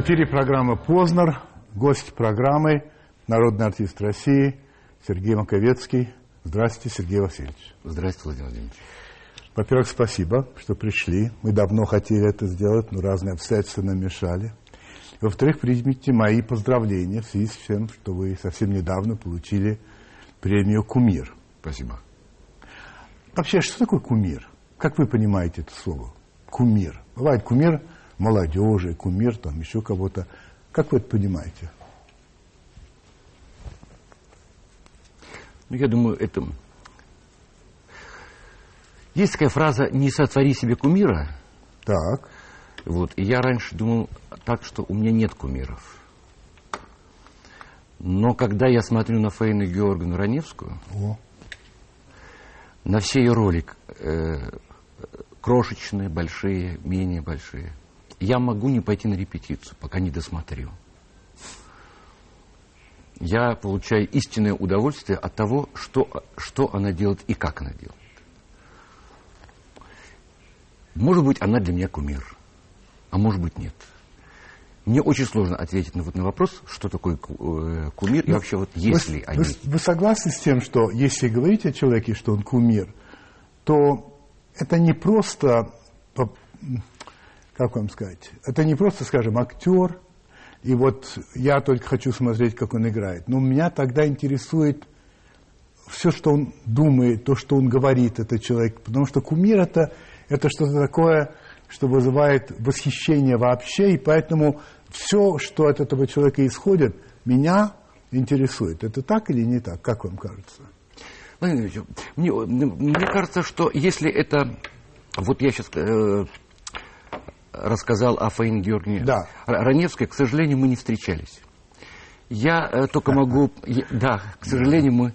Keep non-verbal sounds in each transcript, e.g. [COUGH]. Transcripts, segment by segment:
эфире программа «Познер». Гость программы – народный артист России Сергей Маковецкий. Здравствуйте, Сергей Васильевич. Здравствуйте, Владимир Владимирович. Во-первых, спасибо, что пришли. Мы давно хотели это сделать, но разные обстоятельства нам мешали. Во-вторых, примите мои поздравления в связи с тем, что вы совсем недавно получили премию «Кумир». Спасибо. Вообще, что такое кумир? Как вы понимаете это слово? Кумир. Бывает кумир молодежи, кумир там еще кого-то. Как вы это понимаете? Ну, я думаю, это... Есть такая фраза «не сотвори себе кумира». Так. Вот. И я раньше думал так, что у меня нет кумиров. Но когда я смотрю на Фаину Георгиевну Раневскую, О. на все ее роли, э, крошечные, большие, менее большие, я могу не пойти на репетицию, пока не досмотрю. Я получаю истинное удовольствие от того, что, что она делает и как она делает. Может быть, она для меня кумир, а может быть, нет. Мне очень сложно ответить на, вот, на вопрос, что такое э, кумир, и вообще вот есть вы, ли они. Вы, вы согласны с тем, что если говорить о человеке, что он кумир, то это не просто, как вам сказать, это не просто, скажем, актер, и вот я только хочу смотреть, как он играет. Но меня тогда интересует все, что он думает, то, что он говорит, этот человек. Потому что кумир это, это что-то такое, что вызывает восхищение вообще, и поэтому все, что от этого человека исходит, меня интересует. Это так или не так? Как вам кажется? Владимир мне, мне кажется, что если это... Вот я сейчас э, рассказал о Фаине Георгиевне Да. Раневской, к сожалению, мы не встречались. Я э, только могу... я- да, к сожалению, мы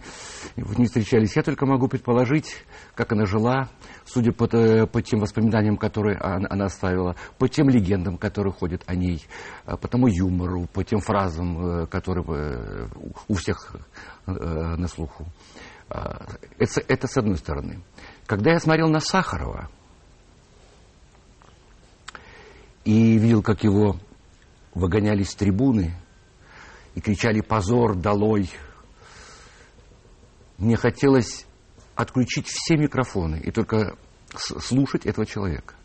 не встречались. Я только могу предположить, как она жила, судя по, по тем воспоминаниям, которые она, она оставила, по тем легендам, которые ходят о ней, э, по тому юмору, по тем фразам, э, которые у всех на слуху. А, Это, это с одной стороны. Когда я смотрел на Сахарова и видел, как его выгоняли с трибуны и кричали «позор, долой», мне хотелось отключить все микрофоны и только слушать этого человека,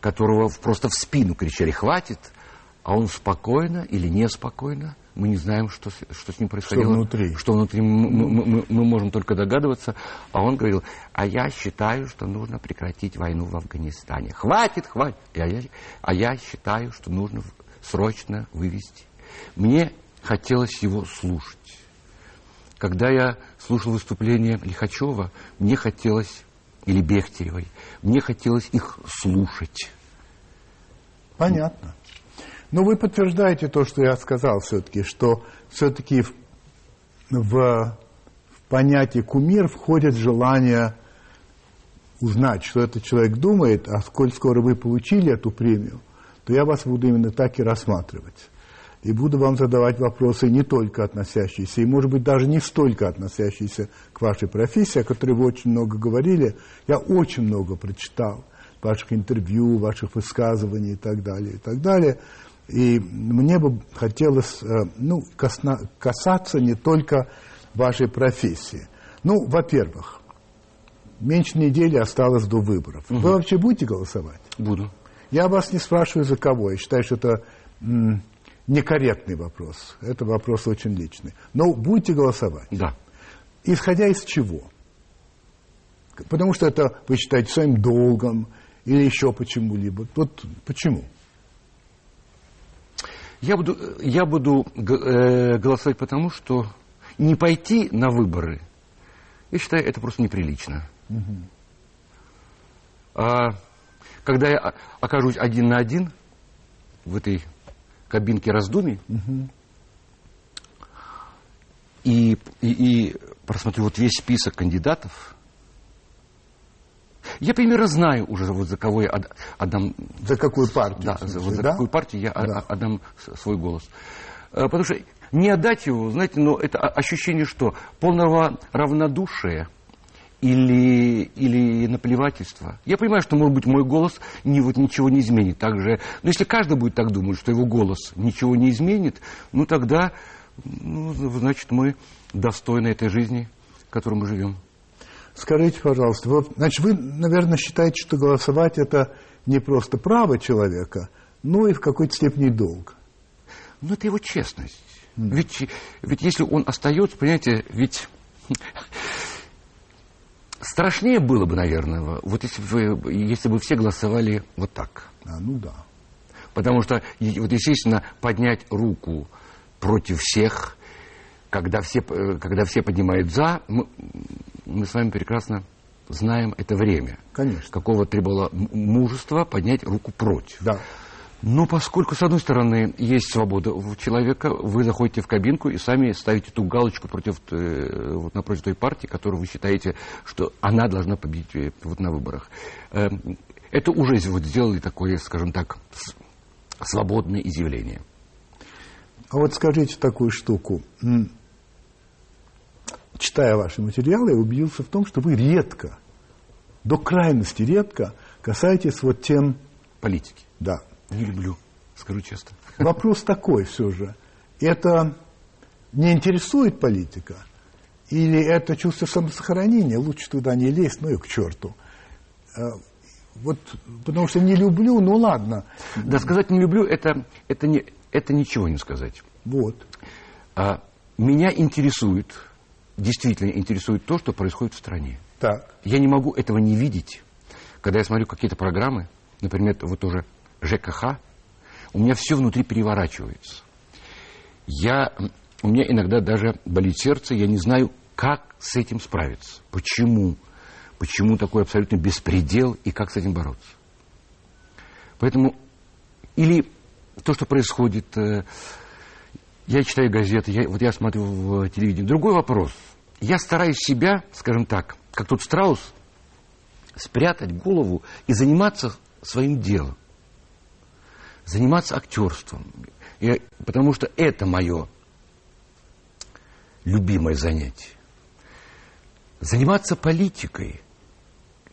которого просто в спину кричали «хватит», а он спокойно или неспокойно, мы не знаем, что, что с ним происходило. внутри. Что внутри, мы, мы- мы- можем только догадываться. А он говорил, а я считаю, что нужно прекратить войну в Афганистане. Хватит, хватит. А я, а я считаю, что нужно срочно вывести. Мне хотелось его слушать. Когда я слушал выступление Лихачева, мне хотелось, или Бехтеревой, мне хотелось их слушать. Понятно. Но вы подтверждаете то, что я сказал все-таки, что все-таки в, в- в понятие кумир входит желание узнать, что этот человек думает, а сколь скоро вы получили эту премию, то я вас буду именно так и рассматривать. И буду вам задавать вопросы не только относящиеся, и, может быть, даже не столько относящиеся к вашей профессии, о которой вы очень много говорили. Я очень много прочитал ваших интервью, ваших высказываний и так далее, и так далее. И мне бы хотелось э, ну, косна- касаться не только вашей профессии. Ну, во-первых, меньше недели осталось до выборов. Вы вообще будете голосовать? Буду. Я вас не спрашиваю за кого. Я считаю, что это некорректный вопрос. Это вопрос очень личный. Но будете голосовать. Да. Исходя из чего? Потому что это вы считаете своим долгом или еще почему-либо. Вот почему? Я буду, я буду э, голосовать потому, что не пойти на выборы, я считаю, это просто неприлично. А когда я окажусь один на один в этой кабинке раздумий и, и, и просмотрю вот весь список кандидатов, я примерно знаю уже, вот за кого я от- отдам За какую партию? да, смысле, вот за да? какую партию я Да. отдам свой голос. Э, Потому что не отдать его, знаете, но это о- ощущение, что полного равнодушия или, или наплевать издевательства. Я понимаю, что, может быть, мой голос не, вот, ничего не изменит. Также, но если каждый будет так думать, что его голос ничего не изменит, ну тогда, ну, значит, мы достойны этой жизни, в которой мы живем. Скажите, пожалуйста, вы, значит, вы, наверное, считаете, что голосовать это не просто право человека, но и в какой-то степени долг. Ну, это его честность. Mm. Ведь, ведь если он остается, понимаете, ведь страшнее было бы, наверное, вот если бы, если бы все голосовали вот так. А, ну да. Потому что, вот, естественно, поднять руку против всех, когда все, э, когда все поднимают «за», мы, мы с вами прекрасно знаем это время. Конечно. Какого требовало мужества поднять руку против. Да. Но поскольку, с одной стороны, есть свобода у человека, вы заходите в кабинку и сами ставите ту галочку против, э, вот, напротив той партии, которую вы считаете, что она должна победить э, вот, на выборах. Эм, это уже вот сделали такое, скажем так, свободное изъявление. А вот скажите такую штуку. Читая ваши материалы, я убедился в том, что вы редко, до крайности редко касаетесь вот тем... Политики. Да. Не люблю, скажу честно. [LAUGHS] Вопрос такой все же. Это не интересует политика? Или это чувство самосохранения? Лучше туда не лезть, ну и к черту. Э, вот, потому что не люблю, ну ладно. Да, сказать не люблю, это, это, не, это ничего не сказать. Вот. А, меня интересует, действительно интересует то, что происходит в стране. Так. Я не могу этого не видеть, когда я смотрю какие-то программы, например, вот уже ЖКХ, у меня все внутри переворачивается. Я, у меня иногда даже болит сердце, я не знаю, как с этим справиться. Почему? Почему такой абсолютно беспредел и как с этим бороться? Поэтому или то, что происходит, э, я читаю газеты, я, вот я смотрю в телевидении. Другой вопрос. Я стараюсь себя, скажем так, как тот страус, спрятать голову и заниматься своим делом заниматься актерством. Я, потому что это мое любимое занятие. Заниматься политикой.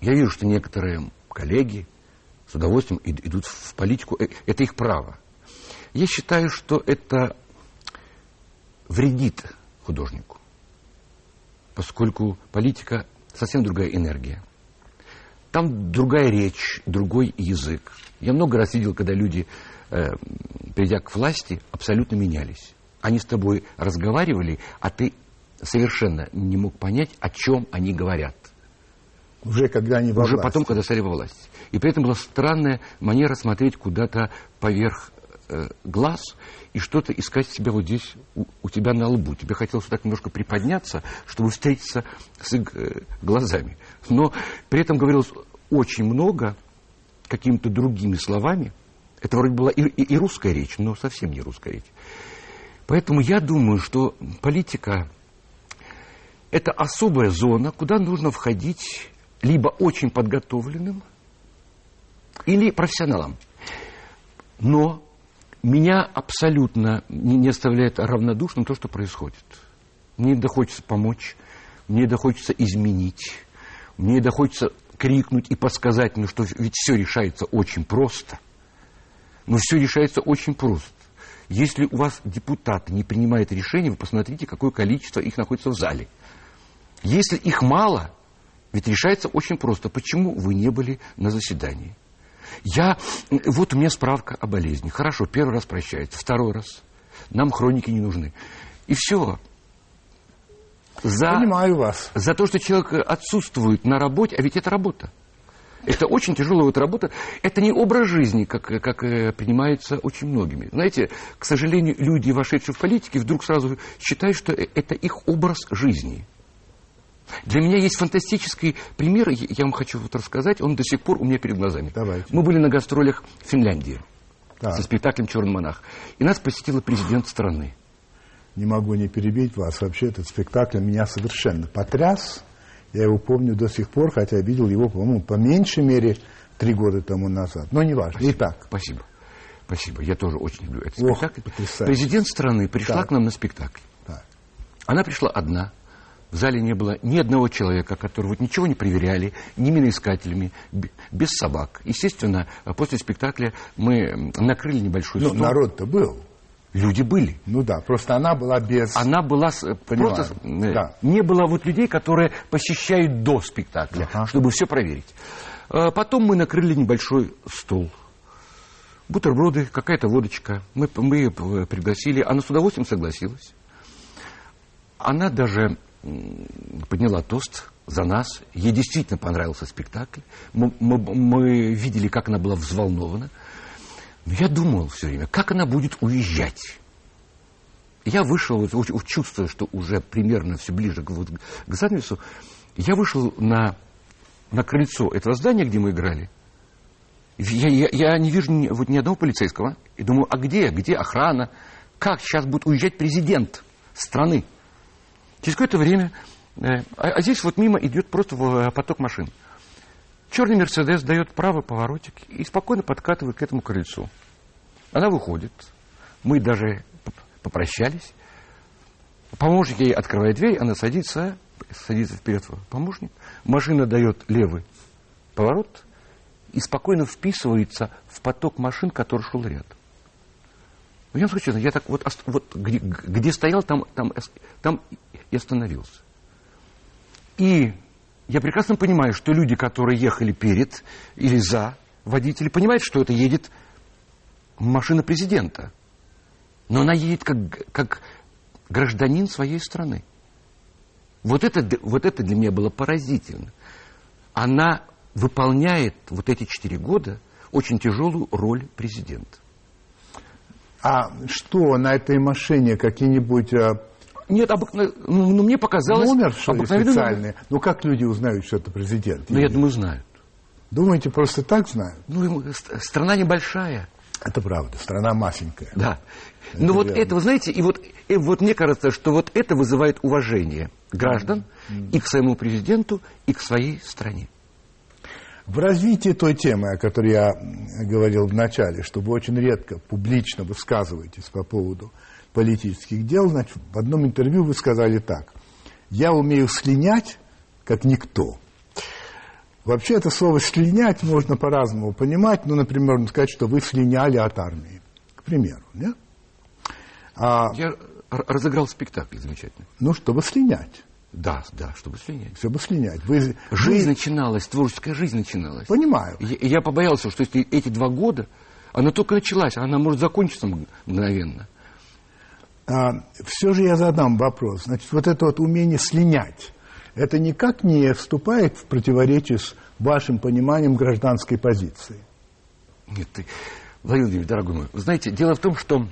Я вижу, что некоторые коллеги с удовольствием идут в политику. Э, это их право. Я считаю, что это вредит художнику, поскольку политика совсем другая энергия. Там другая речь, другой язык. Я много раз видел, когда люди, э, придя к власти, абсолютно менялись. Они с тобой разговаривали, а ты совершенно не мог понять, о чем они говорят. Уже когда они во Уже власти. потом, когда стали во власти. И при этом была странная манера смотреть куда-то поверх э, глаз и что-то искать себя вот здесь, у, у тебя на лбу. Тебе хотелось так немножко приподняться, чтобы встретиться с э, глазами. Но при этом говорилось очень много какими-то другими словами. Это вроде была и, и, и русская речь, но совсем не русская речь. Поэтому я думаю, что политика – это особая зона, куда нужно входить либо очень подготовленным, или профессионалом. Но меня абсолютно не, оставляет равнодушным то, что происходит. Мне доходится помочь, мне доходится изменить, мне доходится крикнуть и подсказать, ну что ведь все решается очень просто. Но все решается очень просто. Если у вас депутаты не принимают решения, вы посмотрите, какое количество их находится в зале. Если их мало, ведь решается очень просто. Почему вы не были на заседании? Я, вот у меня справка о болезни. Хорошо, первый раз прощается, второй раз. Нам хроники не нужны. И все за, Понимаю вас. за то, что человек отсутствует на работе, а ведь это работа. Это очень тяжелая вот работа. Это не образ жизни, как, как э, принимается очень многими. Знаете, к сожалению, люди, вошедшие в политики, вдруг сразу считают, что э, это их образ жизни. Для меня есть фантастический пример, я вам хочу вот рассказать, он до сих пор у меня перед глазами. Давайте. Мы были на гастролях в Финляндии так. со спектаклем «Черный монах». И нас посетила президент страны не могу не перебить вас. Вообще этот спектакль меня совершенно потряс. Я его помню до сих пор, хотя видел его, по-моему, по меньшей мере три года тому назад. Но не важно. Спасибо. Итак. Спасибо. Спасибо. Я тоже очень люблю этот Ох, спектакль. Потрясающе. Президент страны пришла так. к нам на спектакль. Так. Она пришла одна, В зале не было ни одного человека, который вот ничего не проверяли, ни миноискателями, без собак. Естественно, после спектакля мы накрыли небольшой Ну, стол. народ-то был. Люди были. Ну да, просто она была без... Она была Понимаю, просто э, да. не было вот людей, которые посещают до спектакля, Ага. чтобы все проверить. Э, Потом мы накрыли небольшой стол. Бутерброды, какая-то водочка. Мы, мы ее пригласили. Она с удовольствием согласилась. Она даже подняла тост за нас. Ей действительно понравился спектакль. Мы, мы- мы видели, как она была взволнована. Но я думал все время, как она будет уезжать. Я вышел, чувствуя, что уже примерно все ближе к, вот, к занавесу, я вышел на, на крыльцо этого здания, где мы играли. Я, я- я не вижу ни, вот ни одного полицейского. И думаю, а где, где охрана? Как сейчас будет уезжать президент страны? Через какое-то время, э, а, а здесь вот мимо идет просто в- поток машин. Черный Мерседес дает правый поворотик и спокойно подкатывает к этому крыльцу. Она выходит. Мы даже попрощались. Помощник ей открывает дверь, она садится, садится вперед помощник. Машина дает левый поворот и спокойно вписывается в поток машин, который шел рядом. Ну, вам скажу честно, я так вот, вот где, где стоял, там, там, там и остановился. И я прекрасно понимаю, что люди, которые ехали перед или за водители, понимают, что это едет машина президента. Но она едет как, как гражданин своей страны. Вот это, вот это для меня было поразительно. Она выполняет вот эти четыре года очень тяжелую роль президента. А что на этой машине какие-нибудь а, Нет, обыкновенно, ну, ну, мне показалось... номер, что ли, обыкновенный специальный? Ну, как люди узнают, что это президент? Ну, я думаю, знают. Думаете, просто так знают? Ну, ст- страна небольшая. Это правда, страна масенькая. Да. Но вот верно. это, вы знаете, и вот, и вот мне кажется, что вот это вызывает уважение граждан и к своему президенту, и к своей стране. В развитии той темы, о которой я говорил в начале, что вы очень редко публично высказываетесь по поводу политических дел, значит, в одном интервью вы сказали так. «Я умею слинять, как никто». Вообще это слово «слинять» можно по-разному понимать. Ну, например, можно сказать, что вы слиняли от армии. К примеру, нет? А, Я разыграл спектакль замечательно. ну, чтобы слинять. Да, да, чтобы слинять. Чтобы слинять. Вы, Жизнь вы- начиналась, творческая жизнь начиналась. Понимаю. Я, я побоялся, что если эти два года, она только началась, она может закончиться мг- мгновенно. все же я задам вопрос. Значит, вот это вот умение слинять, это никак не вступает в противоречие с вашим пониманием гражданской позиции. Нет, ты, Владимир Владимирович, дорогой мой, вы знаете, дело в том, что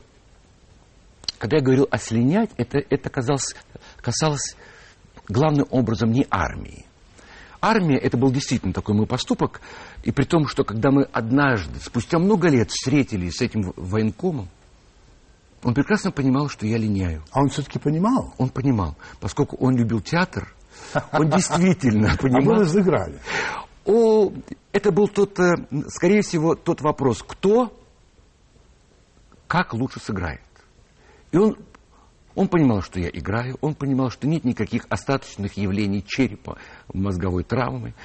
когда я говорил о слинять, это, это казалось, касалось главным образом не армии. Армия это был действительно такой мой поступок, и при том, что когда мы однажды, спустя много лет, встретились с этим военкомом, он прекрасно понимал, что я линяю. А он все-таки понимал? Он понимал, поскольку он любил театр, он действительно [LAUGHS] А вы понимал. разыграли. О, это был тот, э, скорее всего, тот вопрос, кто как лучше сыграет. И он, он понимал, что я играю, он понимал, что нет никаких остаточных явлений черепа, мозговой травмы.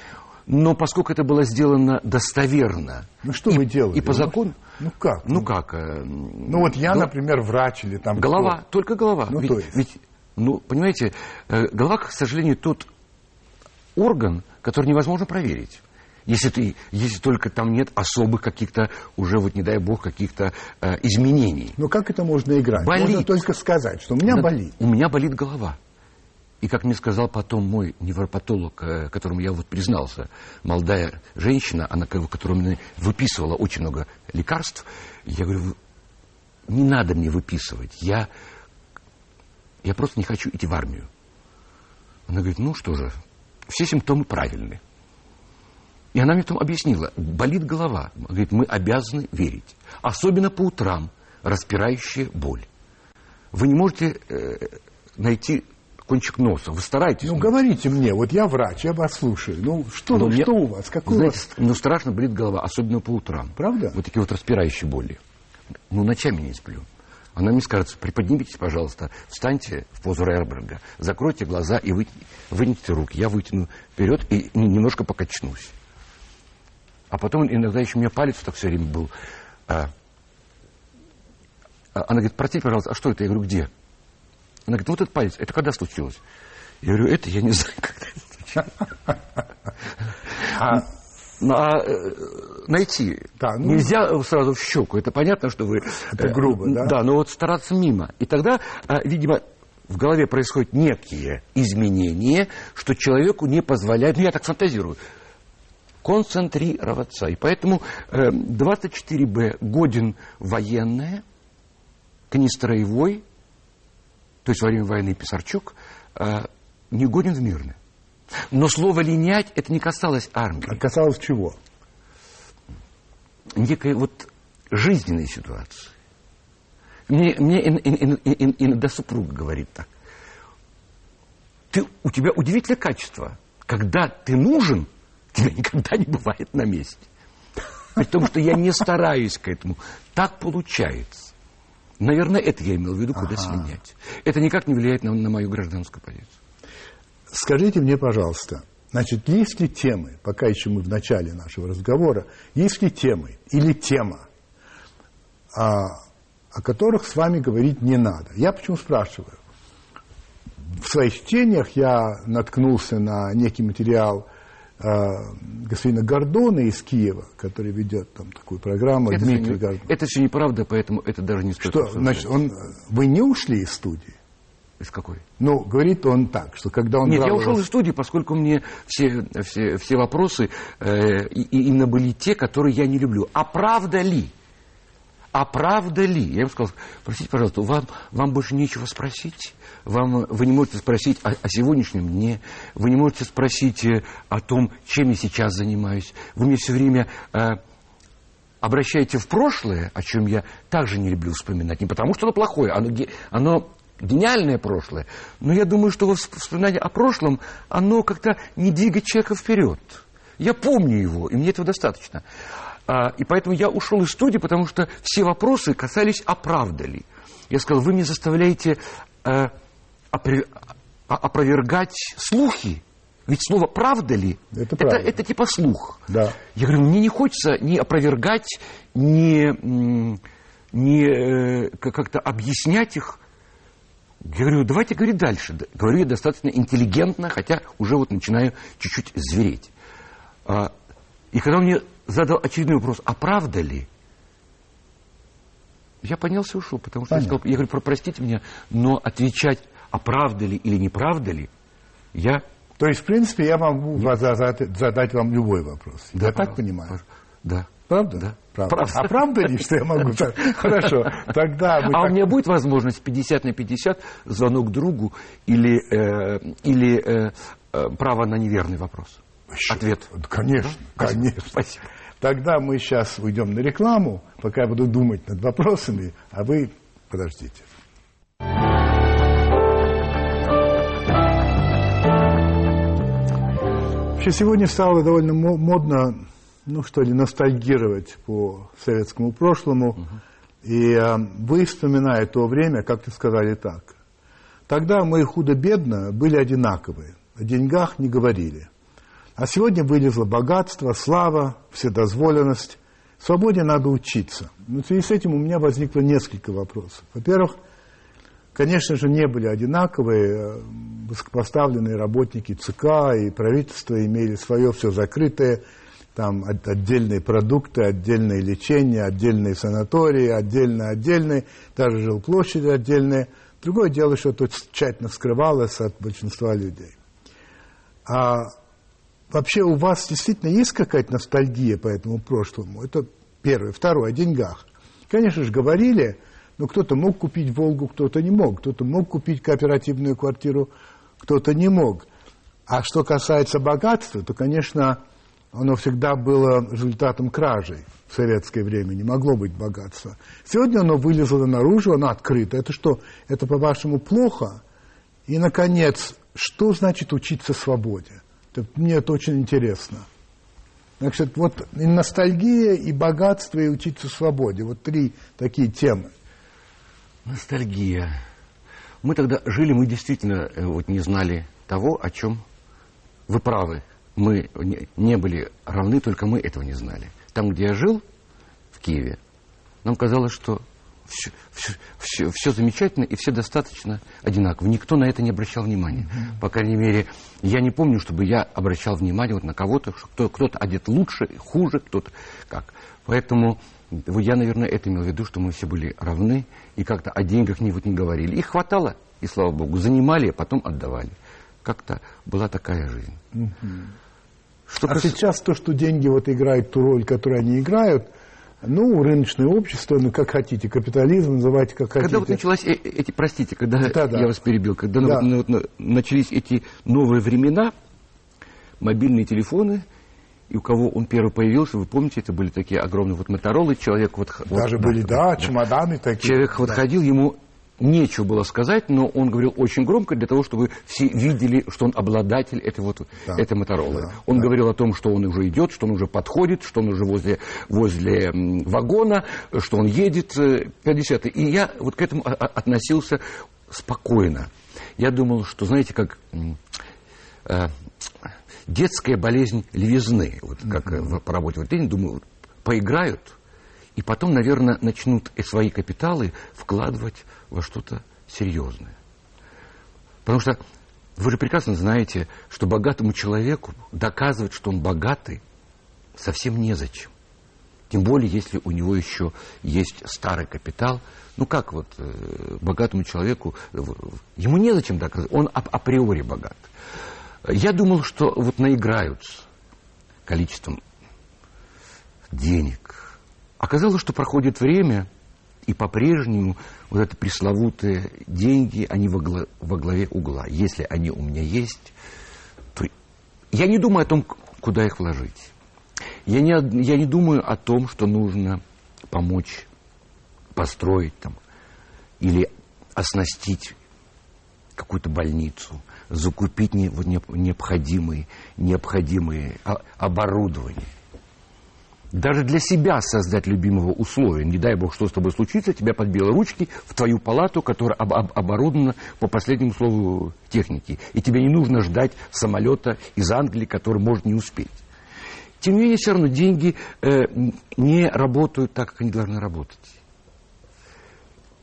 Но поскольку это было сделано достоверно, Ну что и, вы делали? и по закону, Ну как? ну как? э, Ну вот я, ну, например, врач или там... Голова, кто. только голова. Ну, ведь, то есть. ведь, ну, понимаете, э, голова, к сожалению, тот орган, который невозможно проверить. Если, ты, если только там нет особых каких-то, уже вот, не дай бог, каких-то э, изменений. Ну как это можно играть? Болит. Можно только сказать, что у меня Да, болит. У меня болит голова. И как мне сказал потом мой невропатолог, э, которому я вот признался, молодая женщина, она, которая мне выписывала очень много лекарств, я говорю, «Вы- не надо мне выписывать, я, я просто не хочу идти в армию. Она говорит, ну что же, все симптомы правильны. И она мне потом объяснила, болит голова. Говорит, мы обязаны верить. Особенно по утрам, распирающая боль. Вы не можете э, найти кончик носа. Вы стараетесь. Ну но- говорите мне, вот я врач, я вас слушаю. Ну что, ну, мне- что у вас? Какой у знаете, вас? ну страшно болит голова, особенно по утрам. Правда? Вот такие вот распирающие боли. Ну ночами не сплю. Она мне скажет, приподнимитесь, пожалуйста, встаньте в позу Рерберга, закройте глаза и вы, вынесите руки. Я вытяну вперед и немножко покачнусь. А потом иногда еще у меня палец так все время был. А, а она говорит, простите, пожалуйста, а что это? Я говорю, где? Она говорит, вот этот палец, это когда случилось? Я говорю, это я не знаю, когда это случилось. Ну, а э, найти да, ну, нельзя сразу в щеку. Это понятно, что вы... Это грубо, да? Да, но вот стараться мимо. И тогда, э, видимо, в голове происходят некие изменения, что человеку не позволяет, ну я так фантазирую, концентрироваться. И поэтому 24Б э, годен военное, канистроевой, то есть во время войны Писарчук, не годен в мирное. Но слово «линять» это не касалось армии. А касалось чего? Некой вот жизненной ситуации. Мне, мне иногда супруга говорит так. Ты, у тебя удивительное качество. Когда ты нужен, тебя никогда не бывает на месте. Потому что я не стараюсь к этому. Так получается. Наверное, это я имел в виду, куда ага. слинять. Это никак не влияет на, на мою гражданскую позицию. Скажите мне, пожалуйста, значит, есть ли темы, пока еще мы в начале нашего разговора, есть ли темы или тема, о, а, о которых с вами говорить не надо? Я почему спрашиваю? В своих чтениях я наткнулся на некий материал господина Гордона из Киева, который ведет там такую программу. Это Дмитрий Гордон. Это все неправда, поэтому это даже не стоит. Что, значит, он, вы не ушли из студии? Из какой? Ну, говорит он так, что когда он... Нет, я ушел из студии, поскольку мне все, все, все вопросы э, именно были те, которые я не люблю. А правда ли? А правда ли? Я ему сказал, простите, пожалуйста, вам, вам больше нечего спросить? Вам, вы не можете спросить о, о сегодняшнем дне, вы не можете спросить э, о том, чем я сейчас занимаюсь. Вы мне все время... Э, обращаете в прошлое, о чем я также не люблю вспоминать, не потому что оно плохое, оно, оно гениальное прошлое. Но я думаю, что вспоминание о прошлом, оно как-то не двигает человека вперед. Я помню его, и мне этого достаточно. А, и поэтому я ушел из студии, потому что все вопросы касались оправдали. Я сказал, вы меня заставляете а, опри, а, опровергать слухи. Ведь слово «правда ли» это, это, это типа слух. Да. Я говорю, мне не хочется ни опровергать, ни, ни э, как-то объяснять их я говорю, давайте говорить дальше. Говорю я достаточно интеллигентно, хотя уже вот начинаю чуть-чуть звереть. А, и когда он мне задал очередной вопрос, а правда ли? Я поднялся и ушел, потому что я сказал, я говорю, простите меня, но отвечать, а правда ли или неправда ли, я... То есть, в принципе, я могу задать, задать вам любой вопрос. Да, я так понимаю? Да. Правда? Да. Правда. правда. А правда ли, что я могу так? [LAUGHS] Хорошо, тогда... А так... у меня будет возможность 50 на 50 звонок другу или, э, или э, э, право на неверный вопрос? Еще? Ответ. Конечно, да? конечно. Спасибо. Тогда мы сейчас уйдем на рекламу, пока я буду думать над вопросами, а вы подождите. Вообще сегодня стало довольно модно ну что ли, ностальгировать по советскому прошлому. Угу. И э, вы, вспоминая то время, как-то сказали так. Тогда мы худо-бедно были одинаковые, о деньгах не говорили. А сегодня вылезло богатство, слава, вседозволенность. Свободе надо учиться. Ну, в связи с этим у меня возникло несколько вопросов. Во-первых, конечно же, не были одинаковые. Э, высокопоставленные работники ЦК и правительства имели свое все закрытое, там отдельные продукты, отдельное лечение, отдельные санатории, отдельно-отдельные, даже жилплощади отдельные. Другое дело, что тут тщательно скрывалось от большинства людей. А вообще у вас действительно есть какая-то ностальгия по этому прошлому? Это первое. Второе, о деньгах. Конечно же, говорили, но кто-то мог купить «Волгу», кто-то не мог. Кто-то мог купить кооперативную квартиру, кто-то не мог. А что касается богатства, то, конечно, оно всегда было результатом кражей в советское время, не могло быть богатства. Сегодня оно вылезло наружу, оно открыто. Это что, это по-вашему плохо? И, наконец, что значит учиться свободе? Мне это очень интересно. Значит, вот и ностальгия, и богатство, и учиться свободе. Вот три такие темы. Ностальгия. Мы тогда жили, мы действительно э, вот не знали того, о чем вы правы. Мы не были равны, только мы этого не знали. Там, где я жил, в Киеве, нам казалось, что все, все, все, замечательно и все достаточно одинаково. Никто на это не обращал внимания. Mm-hmm. По крайней мере, я не помню, чтобы я обращал внимание вот на кого-то, что кто-то одет лучше, хуже, кто-то как. Поэтому я, наверное, это имел в виду, что мы все были равны и как-то о деньгах не, вот не говорили. Их хватало, и слава богу, занимали, а потом отдавали. Как-то была такая жизнь. Угу. Что а кас... сейчас то, что деньги вот играют ту роль, которую они играют, ну, рыночное общество, ну, как хотите, капитализм, называйте как хотите. Когда вот началась, э, эти, простите, когда да, да. я вас перебил, когда да. ну, вот, начались эти новые времена, мобильные телефоны, и у кого он первый появился, вы помните, это были такие огромные вот моторолы, человек вот... Даже вот, были, да, да, чемоданы такие. Человек вот ходил, ему нечего было сказать, но он говорил очень громко для того, чтобы все видели, что он обладатель этой, вот, да. этой моторолы. Да, он да. говорил о том, что он уже идет, что он уже подходит, что он уже возле, возле вагона, что он едет 50 И я вот к этому относился спокойно. Я думал, что, знаете, как э, детская болезнь левизны, вот как mm-hmm. по работе в день, думаю, поиграют, и потом, наверное, начнут свои капиталы вкладывать во что-то серьезное. Потому что вы же прекрасно знаете, что богатому человеку доказывать, что он богатый, совсем незачем. Тем более, если у него еще есть старый капитал. Ну как вот э, богатому человеку, э, ему незачем доказывать, он ап априори богат. Я думал, что вот наиграются количеством денег. Оказалось, что проходит время, и по-прежнему вот это пресловутые деньги, они во, глав, во главе угла. Если они у меня есть, то я не думаю о том, куда их вложить. Я не, я не думаю о том, что нужно помочь построить там или оснастить какую-то больницу – закупить необходимые, необходимые оборудование. Даже для себя создать любимого условия. Не дай бог, что с тобой случится, тебя под белые ручки в твою палату, которая об об оборудована по последнему слову техники. И тебе не нужно ждать самолета из Англии, который может не успеть. Тем не менее, все равно деньги э, не работают так, как они должны работать.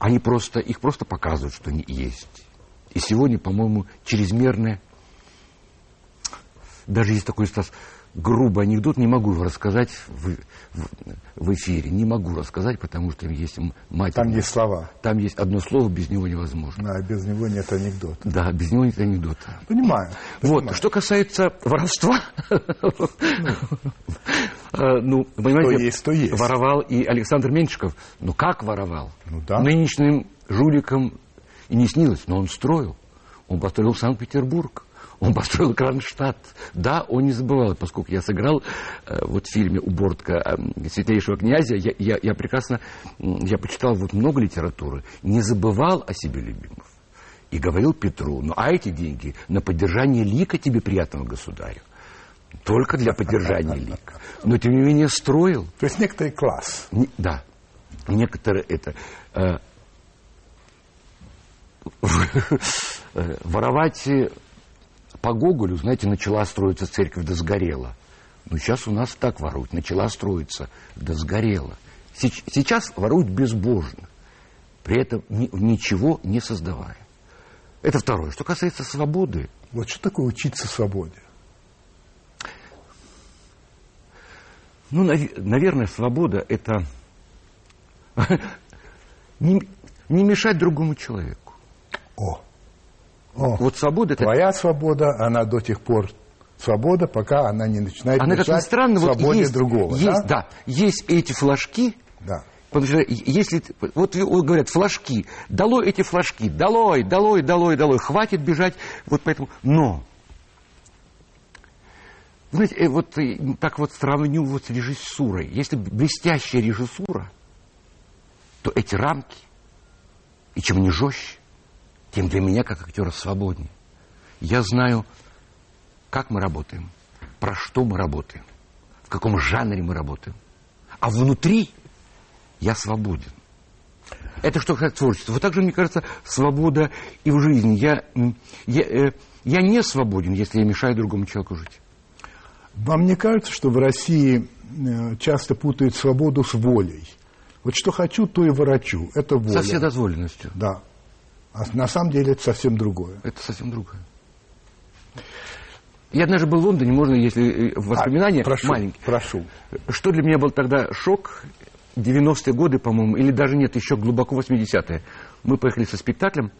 Они просто, их просто показывают, что они есть. И сегодня, по-моему, чрезмерное, даже есть такой, Стас, грубый анекдот, не могу рассказать в, в, в эфире, не могу рассказать, потому что есть мать. Там есть слова. Там есть одно слово, без него невозможно. Да, без него нет анекдота. Да, без него нет анекдота. Понимаю. Вот, что касается воровства, [LAUGHS] ну, понимаете, есть, то есть. воровал и Александр Меньшиков. Ну, как воровал? Ну, да. Нынешним жуликам и не снилось, но он строил. Он построил Санкт-Петербург. Он построил Кронштадт. Да, он не забывал, поскольку я сыграл э, вот в фильме «Убортка э, светлейшего князя», я, я, я прекрасно, я почитал вот много литературы, не забывал о себе любимых. И говорил Петру, ну а эти деньги на поддержание лика тебе приятного государю. Только для поддержания лика. Но тем не менее строил. То есть некоторый класс. Не, да. Некоторые это. Э, [LAUGHS] воровать по Гоголю, знаете, начала строиться церковь, да сгорела. Но сейчас у нас так воруют. Начала строиться, да сгорела. Сейчас воруют безбожно, при этом ничего не создавая. Это второе. Что касается свободы. Вот что такое учиться свободе? Ну, наверное, свобода – это [LAUGHS] не, не мешать другому человеку. О. О. Вот свобода... Твоя это... свобода, она до тех пор свобода, пока она не начинает она, мешать странно, свободе вот есть, другого. Есть, да? да, есть эти флажки, да. Потому что если, вот говорят, флажки, долой эти флажки, долой, долой, долой, долой, хватит бежать, вот поэтому, но, знаете, э, вот э, так вот сравню вот с режиссурой, если блестящая режиссура, то эти рамки, и чем не жестче, тем для меня, как актера, свободнее. Я знаю, как мы работаем, про что мы работаем, в каком жанре мы работаем. А внутри я свободен. Это что как творчество. Вот так же, мне кажется, свобода и в жизни. Я, я, э, я не свободен, если я мешаю другому человеку жить. Вам не кажется, что в России э, часто путают свободу с волей? Вот что хочу, то и ворочу. Это воля. Со вседозволенностью. Да. А на самом деле это совсем другое. Это совсем другое. Я однажды был в Лондоне, можно, если э, воспоминания а, прошу, маленькие. Прошу. Что для меня был тогда шок, 90-е годы, по-моему, или даже нет, еще глубоко 80-е. Мы поехали со спектаклем.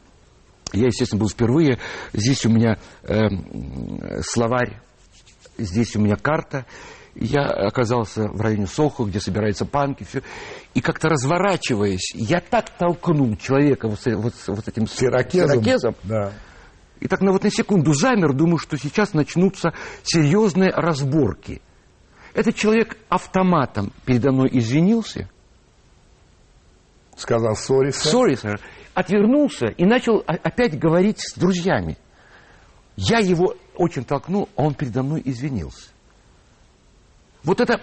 Я, естественно, был впервые. Здесь у меня э, словарь, здесь у меня карта. Я оказался в районе Сохо, где собираются панки, все. И как-то разворачиваясь, я так толкнул человека вот, вот, вот этим сирокезом. сирокезом да. И так на вот на секунду замер, думаю, что сейчас начнутся серьезные разборки. Этот человек автоматом передо мной извинился. Сказал «сори, сэр». «Сори, сэр». Отвернулся и начал опять говорить с друзьями. Я его очень толкнул, а он передо мной извинился. Вот это...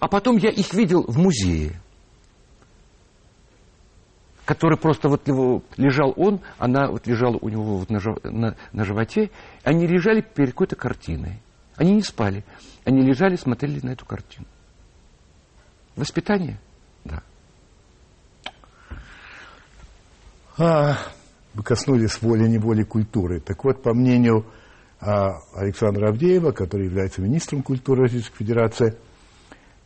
А потом я их видел в музее, который просто вот его, лежал он, она вот лежала у него вот на, на, на животе, они лежали перед какой-то картиной. Они не спали, они лежали, смотрели на эту картину. Воспитание? Да. А, вы коснулись воли-неволи культуры. Так вот, по мнению Александра Авдеева, который является министром культуры Российской Федерации,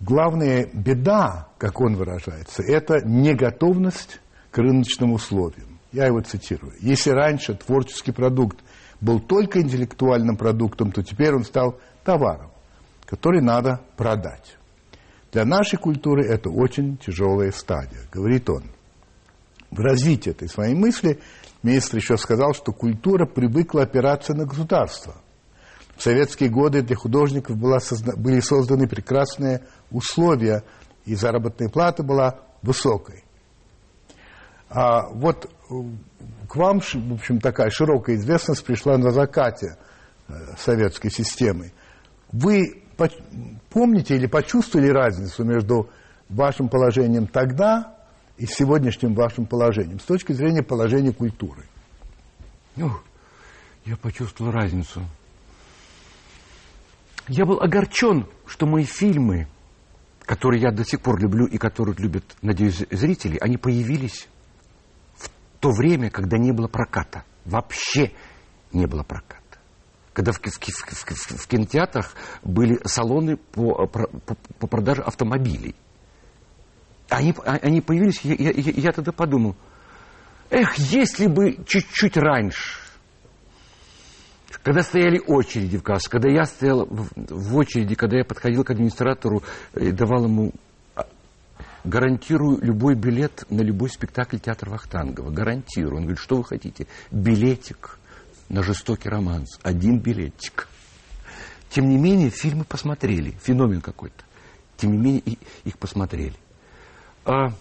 главная беда, как он выражается, это неготовность к рыночным условиям. Я его цитирую. Если раньше творческий продукт был только интеллектуальным продуктом, то теперь он стал товаром, который надо продать. Для нашей культуры это очень тяжелая стадия, говорит он. В развитии этой своей мысли Министр еще сказал, что культура привыкла опираться на государство. В советские годы для художников была созда... были созданы прекрасные условия, и заработная плата была высокой. А вот э, к вам, в общем, такая широкая известность пришла на закате э, советской системы. Вы помните или почувствовали разницу между вашим положением тогда и сегодняшним вашим положением, с точки зрения положения культуры? Ну, я почувствовал разницу. Я был огорчен, что мои фильмы, которые я до сих пор люблю и которые любят, надеюсь, зрители, они появились в то время, когда не было проката. Вообще не было проката. Когда в, в, в, в кинотеатрах были салоны по, по, по продаже автомобилей. Они, а, они появились, я, я, я тогда подумал, эх, если бы чуть-чуть раньше, когда стояли очереди в кассу, когда я стоял в, очереди, когда я подходил к администратору и давал ему а, гарантирую любой билет на любой спектакль театра Вахтангова. Гарантирую. Он говорит, что вы хотите? Билетик на жестокий романс. Один билетик. Тем не менее, фильмы посмотрели. Феномен какой-то. Тем не менее, их посмотрели. А,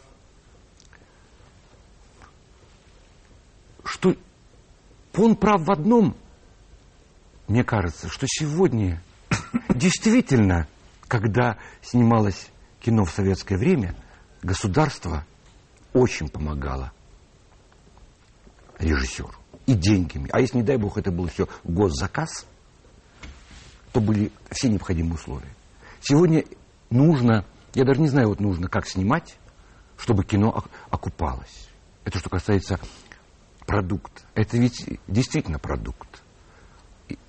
что он прав в одном, мне кажется, что сегодня [COUGHS] действительно, когда снималось кино в советское время, государство очень помогало режиссеру и деньгами. А если, не дай бог, это был еще госзаказ, то были все необходимые условия. Сегодня нужно, я даже не знаю, вот нужно как снимать, чтобы кино окупалось. Это что касается продукта. Это ведь действительно продукт.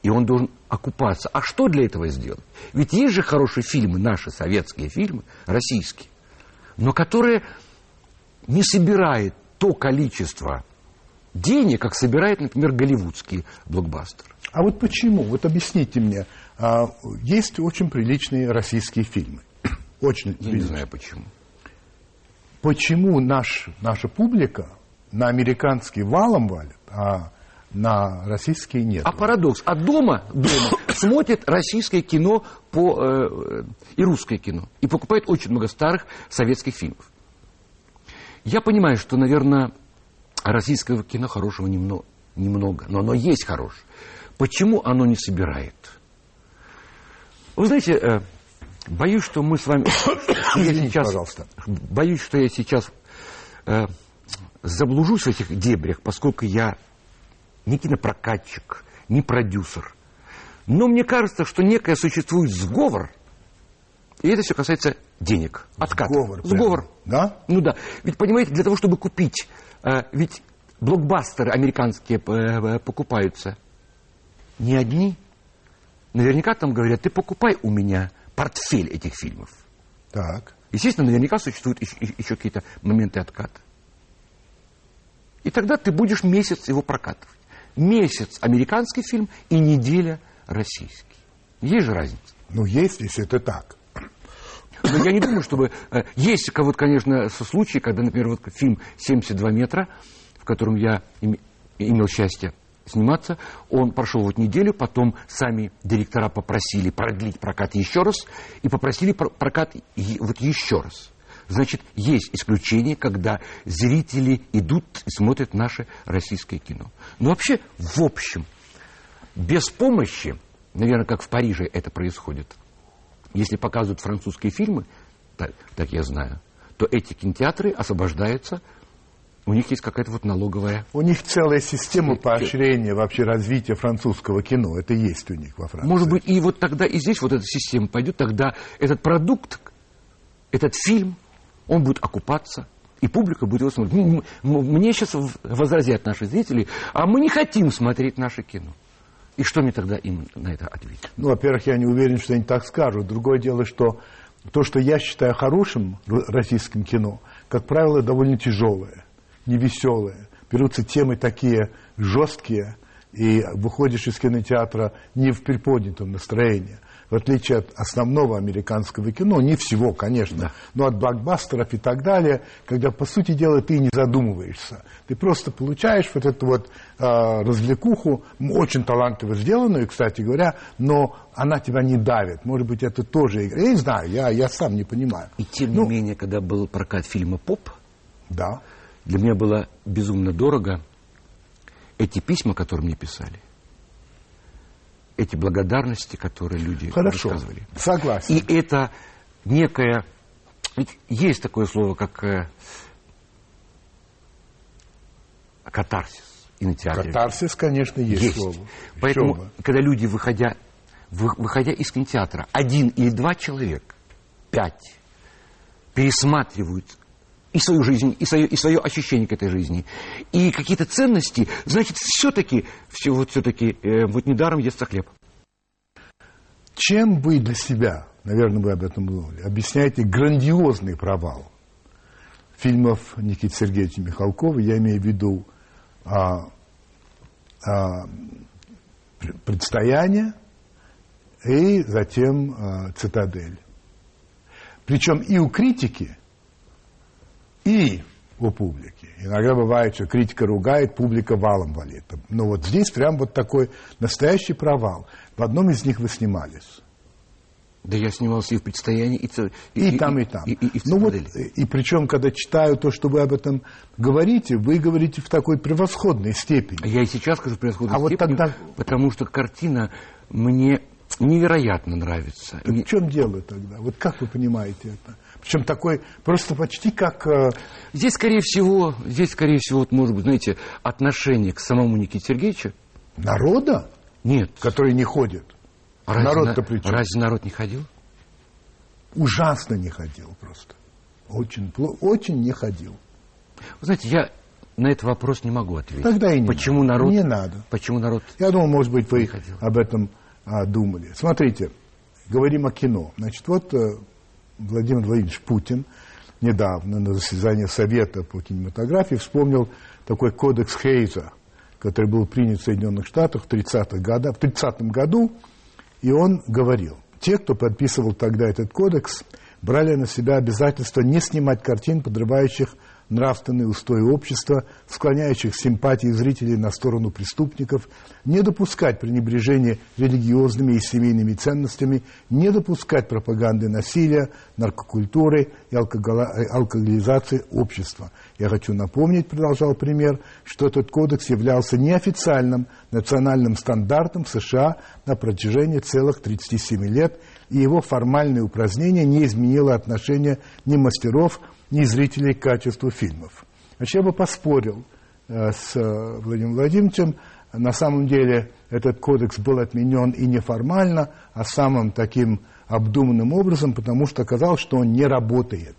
И он должен окупаться. А что для этого сделать? Ведь есть же хорошие фильмы, наши советские фильмы, российские, но которые не собирают то количество денег, как собирает, например, голливудские блокбастеры. А вот почему? Вот объясните мне. А, есть очень приличные российские фильмы. Очень Я не знаю почему почему наш, наша публика на американский валом валит, а на российские нет. А парадокс. А дома, дома [COUGHS] смотрит российское кино по, э, и русское кино. И покупает очень много старых советских фильмов. Я понимаю, что, наверное, российского кино хорошего немного, немного но оно есть хорошее. Почему оно не собирает? Вы знаете, э, Боюсь, что мы с вами... [COUGHS] я сейчас, пожалуйста. Боюсь, что я сейчас э, заблужусь в этих дебрях, поскольку я не кинопрокатчик, не продюсер. Но мне кажется, что некое существует сговор, и это все касается денег, откат. Сговор. прямо. Сговор. Да? Ну да. Ведь, понимаете, для того, чтобы купить, э, ведь блокбастеры американские э, э, покупаются не одни. Наверняка там говорят, ты покупай у меня портфель этих фильмов. Так. Естественно, наверняка существуют еще, еще какие-то моменты отката. И тогда ты будешь месяц его прокатывать. Месяц американский фильм и неделя российский. Есть же разница. Ну, есть, если это так. Но я не думаю, чтобы... э, Есть, вот, конечно, случаи, когда, например, вот фильм «72 метра», в котором я име- имел счастье сниматься, он прошел вот неделю, потом сами директора попросили продлить прокат еще раз, и попросили про- прокат вот еще раз. Значит, есть исключения, когда зрители идут и смотрят наше российское кино. Но вообще, в общем, без помощи, наверное, как в Париже это происходит, если показывают французские фильмы, так, так я знаю, то эти кинотеатры освобождаются, у них есть какая-то вот налоговая... У них целая система поощрения вообще развития французского кино. Это есть у них во Франции. Может быть, и вот тогда и здесь вот эта система пойдет, тогда этот продукт, этот фильм, он будет окупаться, и публика будет его смотреть. Мне сейчас возразят наши зрители, а мы не хотим смотреть наше кино. И что мне тогда им на это ответить? Ну, во-первых, я не уверен, что они так скажут. Другое дело, что то, что я считаю хорошим российским кино, как правило, довольно тяжелое, невеселое. Берутся темы такие жесткие, и выходишь из кинотеатра не в приподнятом настроении. В отличие от основного американского кино, не всего, конечно, но от блокбастеров и так далее, когда, по сути дела, ты не задумываешься. Ты просто получаешь вот эту вот а, развлекуху, очень талантливо сделанную, кстати говоря, но она тебя не давит. Может быть, это тоже игра. Я не знаю, я, я сам не понимаю. И тем не менее, когда был прокат фильма «Поп», Да. Для меня было безумно дорого эти письма, которые мне писали, эти благодарности, которые люди Хорошо. рассказывали. Согласен. И это некое... ведь есть такое слово, как э, катарсис и на театре. Катарсис, конечно, есть, Есть. слово. Поэтому, вы? когда люди, выходя, вы- выходя из кинотеатра, один или два человека, пять, пересматривают и свою жизнь, и свое, и свое ощущение к этой жизни, и какие-то ценности, значит, все-таки, все, вот все-таки, э, вот недаром естся хлеб. Чем вы для себя, наверное, вы об этом думали, объясняете грандиозный провал фильмов Никиты Сергеевича Михалкова, я имею в виду а, а, пр- «Предстояние» и затем а, «Цитадель». Причем и у критики, и у публики. Иногда бывает, что критика ругает, публика валом валит. Но вот здесь прям вот такой настоящий провал. В одном из них вы снимались. Да я снимался и в предстоянии, и, ц- И, там, и там. И, и- и в ну вот, и причем, когда читаю то, что вы об этом говорите, вы говорите в такой превосходной степени. Я и сейчас скажу превосходно А вот тогда- потому что картина мне невероятно нравится. Так Мне- в чем дело тогда? Вот как вы понимаете это? Причем такой, просто почти как... э, Здесь, скорее всего, здесь, скорее всего, вот, может быть, знаете, отношение к самому Никите Сергеевичу. народа, Нет. который не ходит. А разве народ-то на- при чем? Разве народ не ходил? Ужасно не ходил просто. Очень, пло- очень не ходил. Вы знаете, я на этот вопрос не могу ответить. Тогда и не Почему надо. народ? Не надо. Почему народ? Я думал, может быть, вы ходил. об этом а, думали. Смотрите, говорим о кино. Значит, вот э, Владимир Владимирович Путин недавно на заседании Совета по кинематографии вспомнил такой кодекс Хейза, который был принят в Соединенных Штатах в 30-х годах, в 30 году, и он говорил, те, кто подписывал тогда этот кодекс, брали на себя обязательство не снимать картин, подрывающих нравственные устои общества, склоняющих симпатии зрителей на сторону преступников, не допускать пренебрежения религиозными и семейными ценностями, не допускать пропаганды насилия, наркокультуры и э, алкоголизации общества. Я хочу напомнить, продолжал пример, что этот кодекс являлся неофициальным национальным стандартом США на протяжении целых 37 лет, и его формальное упразднение не изменило отношения ни мастеров, ни зрителей к качеству фильмов. Значит, я бы поспорил э, с э, Владимиром Владимировичем. На самом деле этот кодекс был отменен и неформально, а самым таким обдуманным образом, потому что оказалось, что он не работает.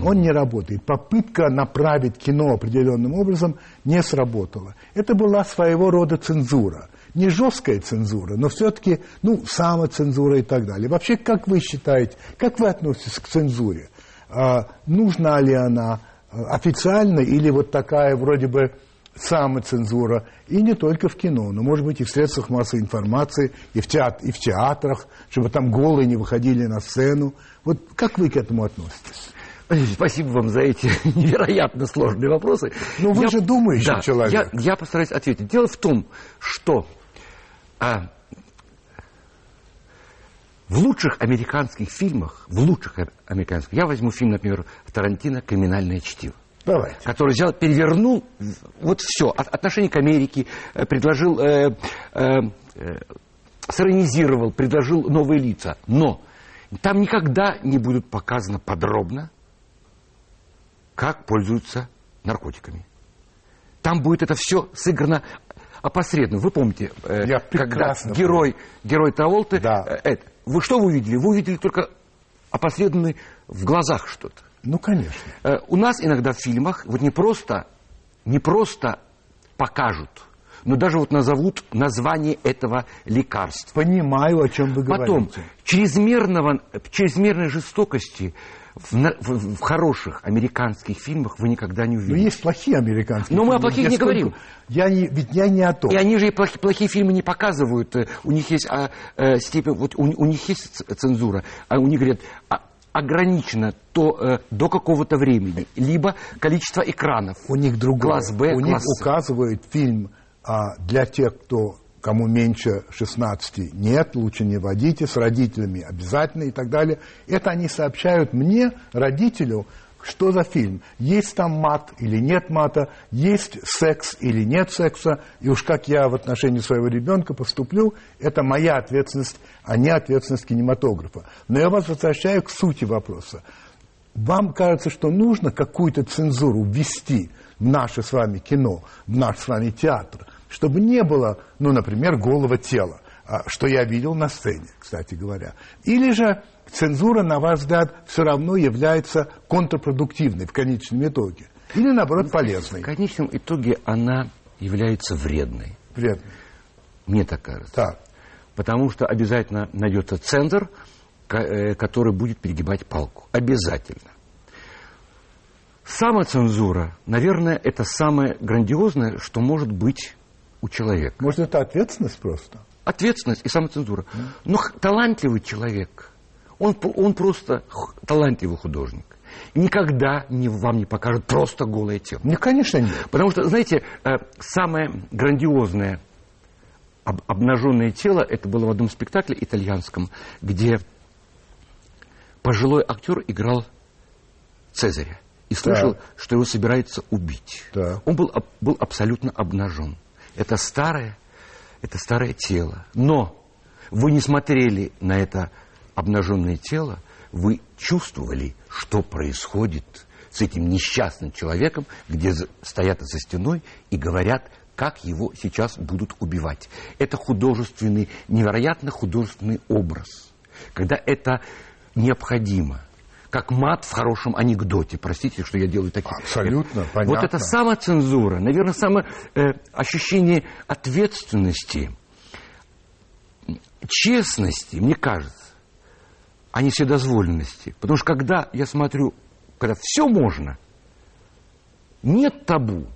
Он не работает. Попытка направить кино определенным образом не сработала. Это была своего рода цензура. Не жесткая цензура, но все-таки, ну, самоцензура и так далее. Вообще, как вы считаете, как вы относитесь к цензуре? А, нужна ли она а, официально или вот такая вроде бы самоцензура, и не только в кино, но, может быть, и в средствах массовой информации, и в, театр, и в театрах, чтобы там голые не выходили на сцену. Вот как вы к этому относитесь? Спасибо вам за эти [LAUGHS] невероятно сложные вопросы. Ну, вы я, же думающий да, человек. Я, я постараюсь ответить. Дело в том, что а, в лучших американских фильмах, в лучших американских, я возьму фильм, например, Тарантино «Криминальное чтиво». Давайте. Который взял, перевернул вот все, отношение к Америке, э, предложил, э, э, э, сиронизировал, предложил новые лица. Но там никогда не будут показано подробно, как пользуются наркотиками. Там будет это все сыграно опосредованно. Вы помните, э, Я когда герой, герой Траолты, да. э, это, вы что вы увидели? Вы увидели только опосредованно в глазах что-то. Ну, конечно. Э, у нас иногда в фильмах вот не просто, не просто покажут, но даже вот назовут название этого лекарства. Понимаю, о чем вы говорите. Потом, чрезмерного, чрезмерной жестокости в, в, в хороших американских фильмах вы никогда не увидите. Но есть плохие американские Но фильмы. мы о плохих не говорим. Я не, ведь я не о том. И они же и плохие, плохие фильмы не показывают. Э, у них есть а, а, степень, вот у, у них есть цензура. А у них говорят, а, ограничено то, э, до какого-то времени, либо количество экранов. У них другое. Класс Б, У класс них С. указывает фильм а, для тех, кто кому меньше 16 нет, лучше не водите, с родителями обязательно и так далее. Это они сообщают мне, родителю, что за фильм. Есть там мат или нет мата, есть секс или нет секса, и уж как я в отношении своего ребенка поступлю, это моя ответственность, а не ответственность кинематографа. Но я вас возвращаю к сути вопроса. Вам кажется, что нужно какую-то цензуру ввести в наше с вами кино, в наш с вами театр, чтобы не было, ну, например, голого тела, а, что я видел на сцене, кстати говоря. Или же цензура, на ваш взгляд, все равно является контрпродуктивной в конечном итоге. Или, наоборот, полезной. В конечном итоге она является вредной. Вредной. Мне так кажется. Так. Потому что обязательно найдется цензор, э, который будет перегибать палку. Обязательно. Самоцензура, наверное, это самое грандиозное, что может быть у человека. Может, это ответственность просто? Ответственность и самоцензура. Но талантливый человек, он, он просто талантливый художник. Никогда не, вам не покажет просто голое тело. Ну, конечно, нет. Потому что, знаете, э, самое грандиозное об, обнаженное тело, это было в одном спектакле итальянском, где пожилой актер играл Цезаря и слышал, да. что его собирается убить. Да. Он был, был абсолютно обнажен. Это старое, это старое тело. Но вы не смотрели на это обнаженное тело, вы чувствовали, что происходит с этим несчастным человеком, где стоят за стеной и говорят, как его сейчас будут убивать. Это художественный, невероятно художественный образ, когда это необходимо – как мат в хорошем анекдоте. Простите, что я делаю такие. Абсолютно, понятно. Вот это самоцензура, наверное, самое э, ощущение ответственности, честности, мне кажется, а не вседозволенности. Потому что когда я смотрю, когда все можно, нет табу,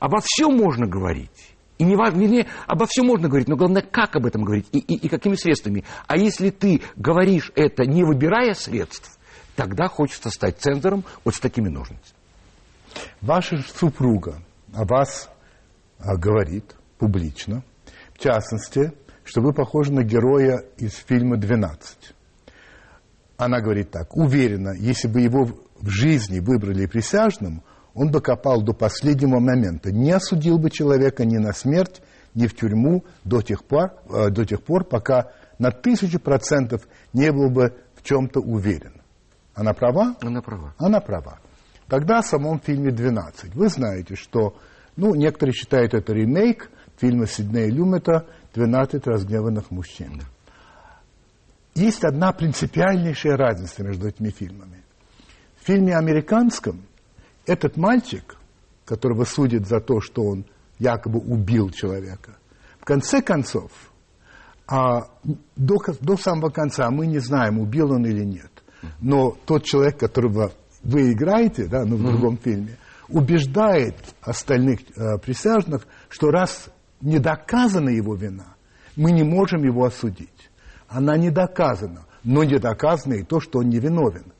обо всем можно говорить. И не важно, вернее, обо всем можно говорить, но главное, как об этом говорить и, и, и какими средствами. А если ты говоришь это, не выбирая средств, тогда хочется стать цензором вот с такими ножницами. Ваша супруга о вас а, говорит публично, в частности, что вы похожи на героя из фильма «12». Она говорит так, уверена, если бы его в жизни выбрали присяжным, он бы копал до последнего момента, не осудил бы человека ни на смерть, ни в тюрьму до тех пор, э, до тех пор пока на тысячу процентов не был бы в чем-то уверен. Она права? Она права. Она права. Тогда в самом фильме «12». Вы знаете, что, ну, некоторые считают это ремейк фильма Сиднея Люмета «12 разгневанных мужчин». Есть одна принципиальнейшая разница между этими фильмами. В фильме американском этот мальчик, которого судят за то, что он якобы убил человека, в конце концов, а до, до самого конца мы не знаем, убил он или нет. Но тот человек, которого вы играете, да, ну, в другом фильме, убеждает остальных э, присяжных, что раз не доказана его вина, мы не можем его осудить. Она не доказана, но не доказано и то, что он невиновен.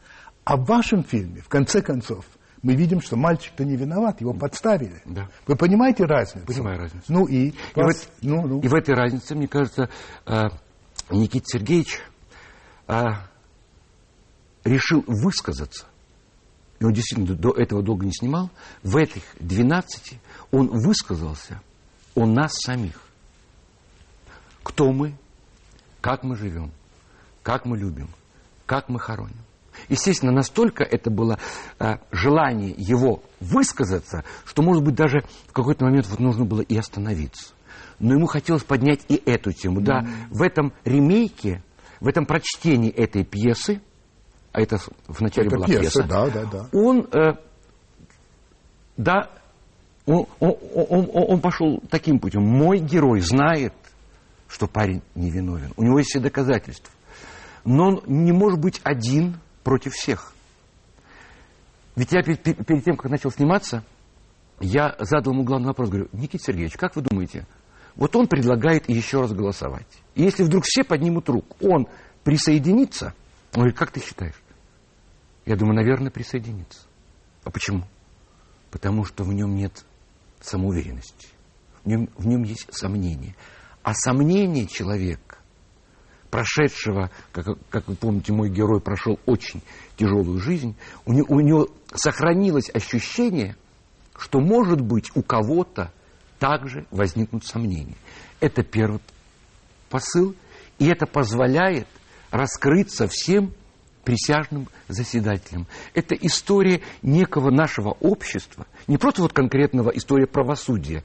А в вашем фильме, в конце концов, мы видим, что мальчик-то не виноват, его подставили. Да. Вы понимаете разницу? Понимаю разницу. Ну и? И, вас- вот- ну, ну. и в этой разнице, мне кажется, э, Никита Сергеевич э, решил высказаться. И он действительно до этого долго не снимал. В этих 12 он высказался о нас самих. Кто мы, как мы живем, как мы любим, как мы хороним. Естественно, настолько это было э, желание его высказаться, что, может быть, даже в какой-то момент вот нужно было и остановиться. Но ему хотелось поднять и эту тему. Да, в этом ремейке, в этом прочтении этой пьесы, а это вначале Это была пьеса, пьеса, да, да, да. он, э, да, он, он- он- он- пошел таким путем. Мой герой знает, что парень невиновен. У него есть все доказательства. Но он не может быть один против всех. Ведь я перед, перед- перед тем, как начал сниматься, я задал ему главный вопрос. Говорю, Никита Сергеевич, как вы думаете, вот он предлагает еще раз голосовать. И если вдруг все поднимут руку, он присоединится? Он говорит, как ты считаешь? Я думаю, наверное, присоединится. А почему? Потому что в нем нет самоуверенности. В нем, в нем есть сомнение. А сомнение человека, прошедшего, как, как вы помните, мой герой прошел очень тяжелую жизнь, у него, у него сохранилось ощущение, что, может быть, у кого-то также возникнут сомнения. Это первый посыл, и это позволяет раскрыться всем присяжным заседателям. Это история некого нашего общества, не просто вот конкретного история правосудия,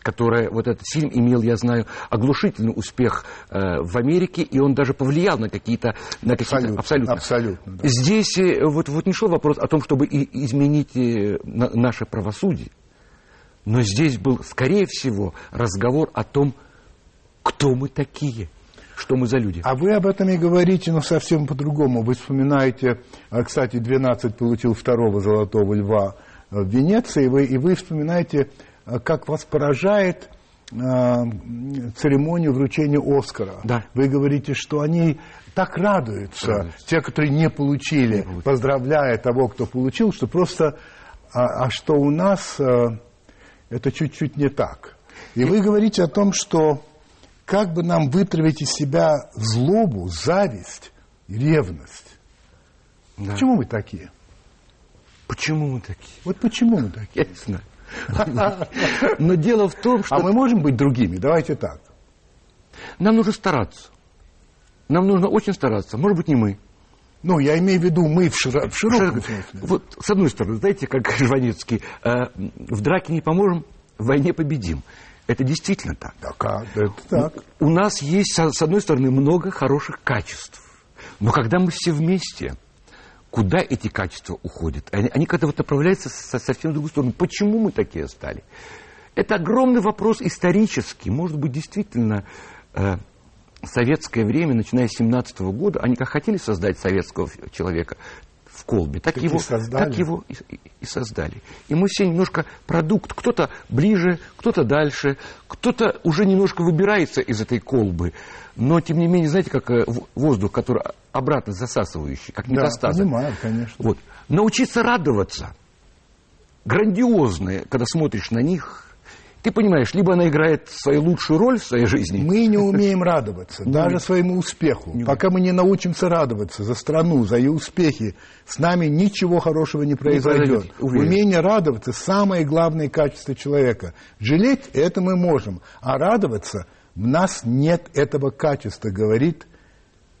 которая, вот этот фильм имел, я знаю, оглушительный успех э, в Америке, и он даже повлиял на какие-то... На какие-то Абсолютно, абсолютно, да. Здесь э, вот, вот не шел вопрос о том, чтобы и- изменить э, на- наше правосудие, но здесь был, скорее всего, разговор о том, кто мы такие, что мы за люди. А вы об этом и говорите, но совсем по-другому. Вы вспоминаете, а, кстати, 12 получил второго золотого льва э, в Венеции, и вы, и вы вспоминаете, а, как вас поражает а, церемонию вручения Оскара. Да. Вы говорите, что они так радуются, Радуются. те, которые не получили, поздравляя того, кто получил, что просто, а, а что у нас а, это чуть-чуть не так. И вы говорите о том, что как бы нам вытравить из себя злобу, зависть и ревность. Да. Почему мы такие? Почему мы такие? Вот почему мы такие? Я не знаю. Но дело в том, что А мы можем быть другими? Давайте так. нам нужно стараться. Нам нужно очень стараться. Может быть, не мы. Ну, я имею в виду мы в, широ- в широком Широко- смысле. Вот, с одной стороны, знаете, как [LAUGHS] Жванецкий, э, в драке не поможем, в войне победим. Это действительно так. Так, а, это так. У нас есть, с одной стороны, много хороших качеств. Но когда мы все вместе, куда эти качества уходят? Они, они как-то вот направляются со- совсем в другую сторону. Почему мы такие стали? Это огромный вопрос исторический. Может быть, действительно, э, советское время, начиная с 17 года, они как хотели создать советского человека в колбе, так, его, создали. так его и, и- создали. И мы все немножко продукт. Кто-то ближе, кто-то дальше, кто-то уже немножко выбирается из этой колбы. Но, тем не менее, знаете, как э, воздух, который обратно засасывающий, как Да, метастазы. понимаю, конечно. Вот. Научиться радоваться. Грандиозные, когда смотришь на них, ты понимаешь, либо она играет свою лучшую роль в своей жизни. Мы не умеем радоваться, [LAUGHS] даже своему успеху. Пока мы не научимся радоваться за страну, за ее успехи, с нами ничего хорошего не произойдет. Умение радоваться – самое главное качество человека. Жалеть – это мы можем, а радоваться – в нас нет этого качества, говорит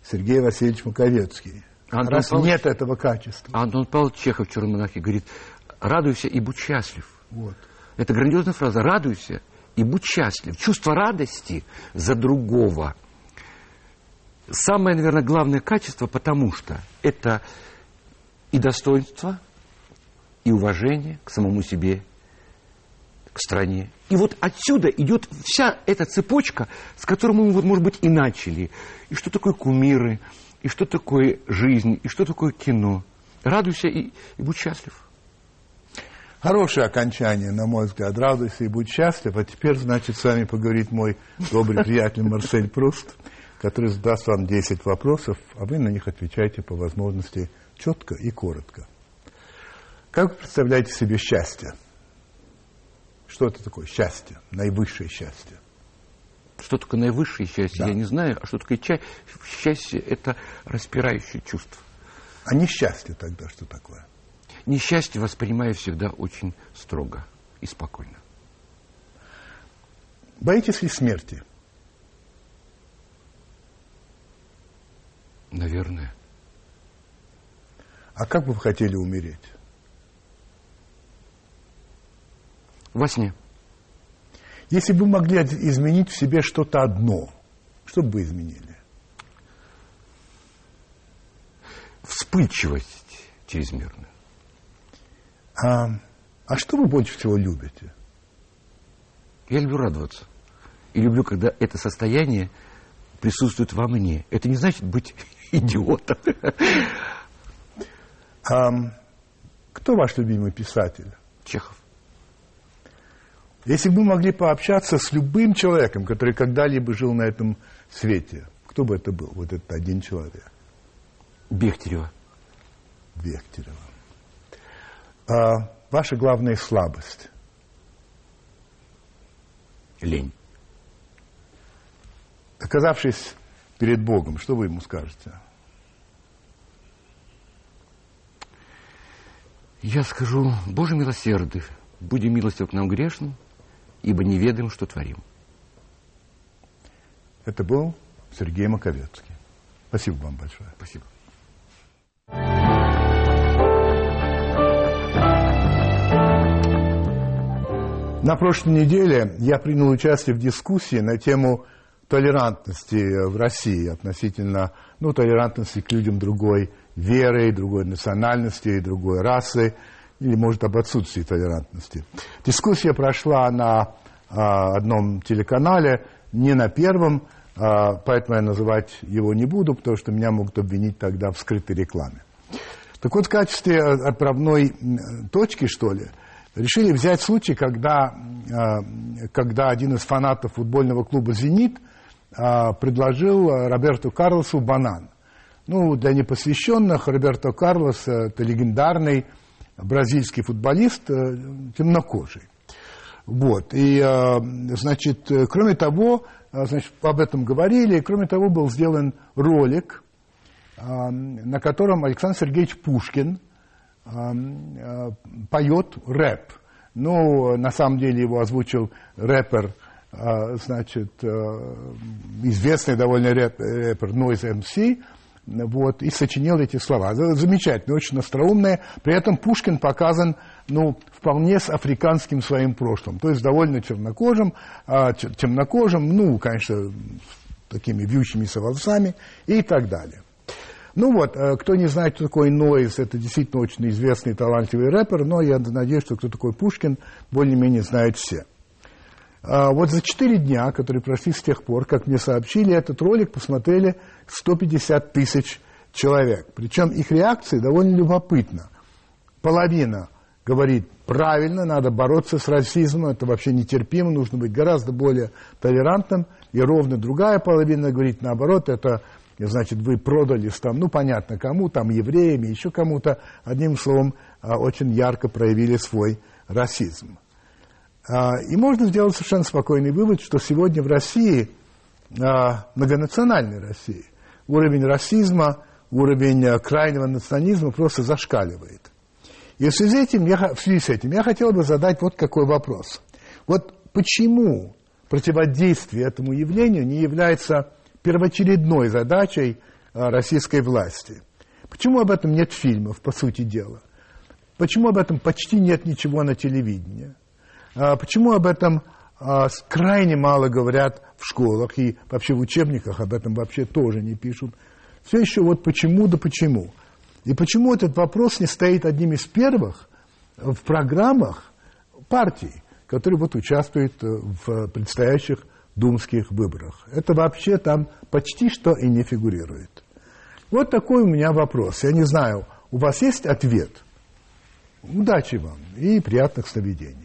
Сергей Васильевич Маковецкий. Антон раз Павлович, нет этого качества. Антон Павлович Чехов в «Черном монахе» говорит, радуйся и будь счастлив. Вот. Это грандиозная фраза. Радуйся и будь счастлив. Чувство радости за другого. Самое, наверное, главное качество, потому что это и достоинство, и уважение к самому себе, к стране. И вот отсюда идет вся эта цепочка, с которой мы, вот, может быть, и начали. И что такое кумиры, и что такое жизнь, и что такое кино. Радуйся и, и будь счастлив. Хорошее окончание, на мой взгляд. Радуйся и будь счастлив. А теперь, значит, с вами поговорит мой добрый приятель Марсель Пруст, который задаст вам 10 вопросов, а вы на них отвечаете по возможности четко и коротко. Как вы представляете себе счастье? Что это такое счастье, наивысшее счастье? Что такое наивысшее счастье, да. я не знаю. А что такое счастье? Это распирающее чувство. А несчастье тогда что такое? Несчастье воспринимаю всегда очень строго и спокойно. Боитесь ли смерти? Наверное. А как бы вы хотели умереть? Во сне. Если бы вы могли изменить в себе что-то одно, что бы вы изменили? Вспыльчивость чрезмерную. А, а что вы больше всего любите? Я люблю радоваться. И люблю, когда это состояние присутствует во мне. Это не значит быть [LAUGHS] идиотом. А, кто ваш любимый писатель? Чехов. Если бы мы могли пообщаться с любым человеком, который когда-либо жил на этом свете, кто бы это был, вот этот один человек? Бехтерева. Бехтерева. А ваша главная слабость? Лень. Оказавшись перед Богом, что вы ему скажете? Я скажу, Боже милосердный, будем милостив к нам грешным, ибо не ведаем, что творим. Это был Сергей Маковецкий. Спасибо вам большое. Спасибо. На прошлой неделе я принял участие в дискуссии на тему толерантности в России относительно ну, толерантности к людям другой веры, другой национальности, другой расы – или, может, об отсутствии толерантности. Дискуссия прошла на а, одном телеканале, не на первом, а, поэтому я называть его не буду, потому что меня могут обвинить тогда в скрытой рекламе. Так вот, в качестве отправной точки, что ли, решили взять случай, когда, а, когда один из фанатов футбольного клуба «Зенит» а, предложил Роберту Карлосу банан. Ну, для непосвященных Роберто Карлос – это легендарный бразильский футболист, э, темнокожий. Вот. И, э, значит, э, кроме того, значит, об этом говорили, кроме того, был сделан ролик, на котором Александр Сергеевич Пушкин поет рэп. Ну, на самом деле его озвучил рэпер, значит, известный довольно рэпер Noise MC, вот, и сочинил эти слова. Замечательно, очень остроумные. При этом Пушкин показан ну, вполне с африканским своим прошлым, то есть довольно чернокожим, а, темнокожим, ну, конечно, такими вьющимися волосами и так далее. Ну вот, э, кто не знает, кто такой Нойз, это действительно очень известный талантливый рэпер, но я надеюсь, что кто такой Пушкин, более-менее знают все. А, вот за четыре дня, которые прошли с тех пор, как мне сообщили, этот ролик посмотрели 150 тысяч человек. Причем их реакции довольно любопытна. Половина говорит, правильно, надо бороться с расизмом, это вообще нетерпимо, нужно быть гораздо более толерантным. И ровно другая половина говорит, наоборот, это, значит, вы продались там, ну, понятно, кому, там, евреями, еще кому-то. Одним словом, а, очень ярко проявили свой расизм. А, и можно сделать совершенно спокойный вывод, что сегодня в России, а, многонациональной России, уровень расизма, уровень крайнего национализма просто зашкаливает. И в связи, этим я, в связи с этим я хотел бы задать вот какой вопрос. Вот почему противодействие этому явлению не является первоочередной задачей российской власти? Почему об этом нет фильмов, по сути дела? Почему об этом почти нет ничего на телевидении? А почему об этом а, крайне мало говорят в школах и вообще в учебниках об этом вообще тоже не пишут? Все еще вот почему да почему. И почему этот вопрос не стоит одним из первых в программах партий, которые вот участвуют э, в предстоящих думских выборах. Это вообще там почти что и не фигурирует. Вот такой у меня вопрос. Я не знаю, у вас есть ответ? Удачи вам и приятных сновидений.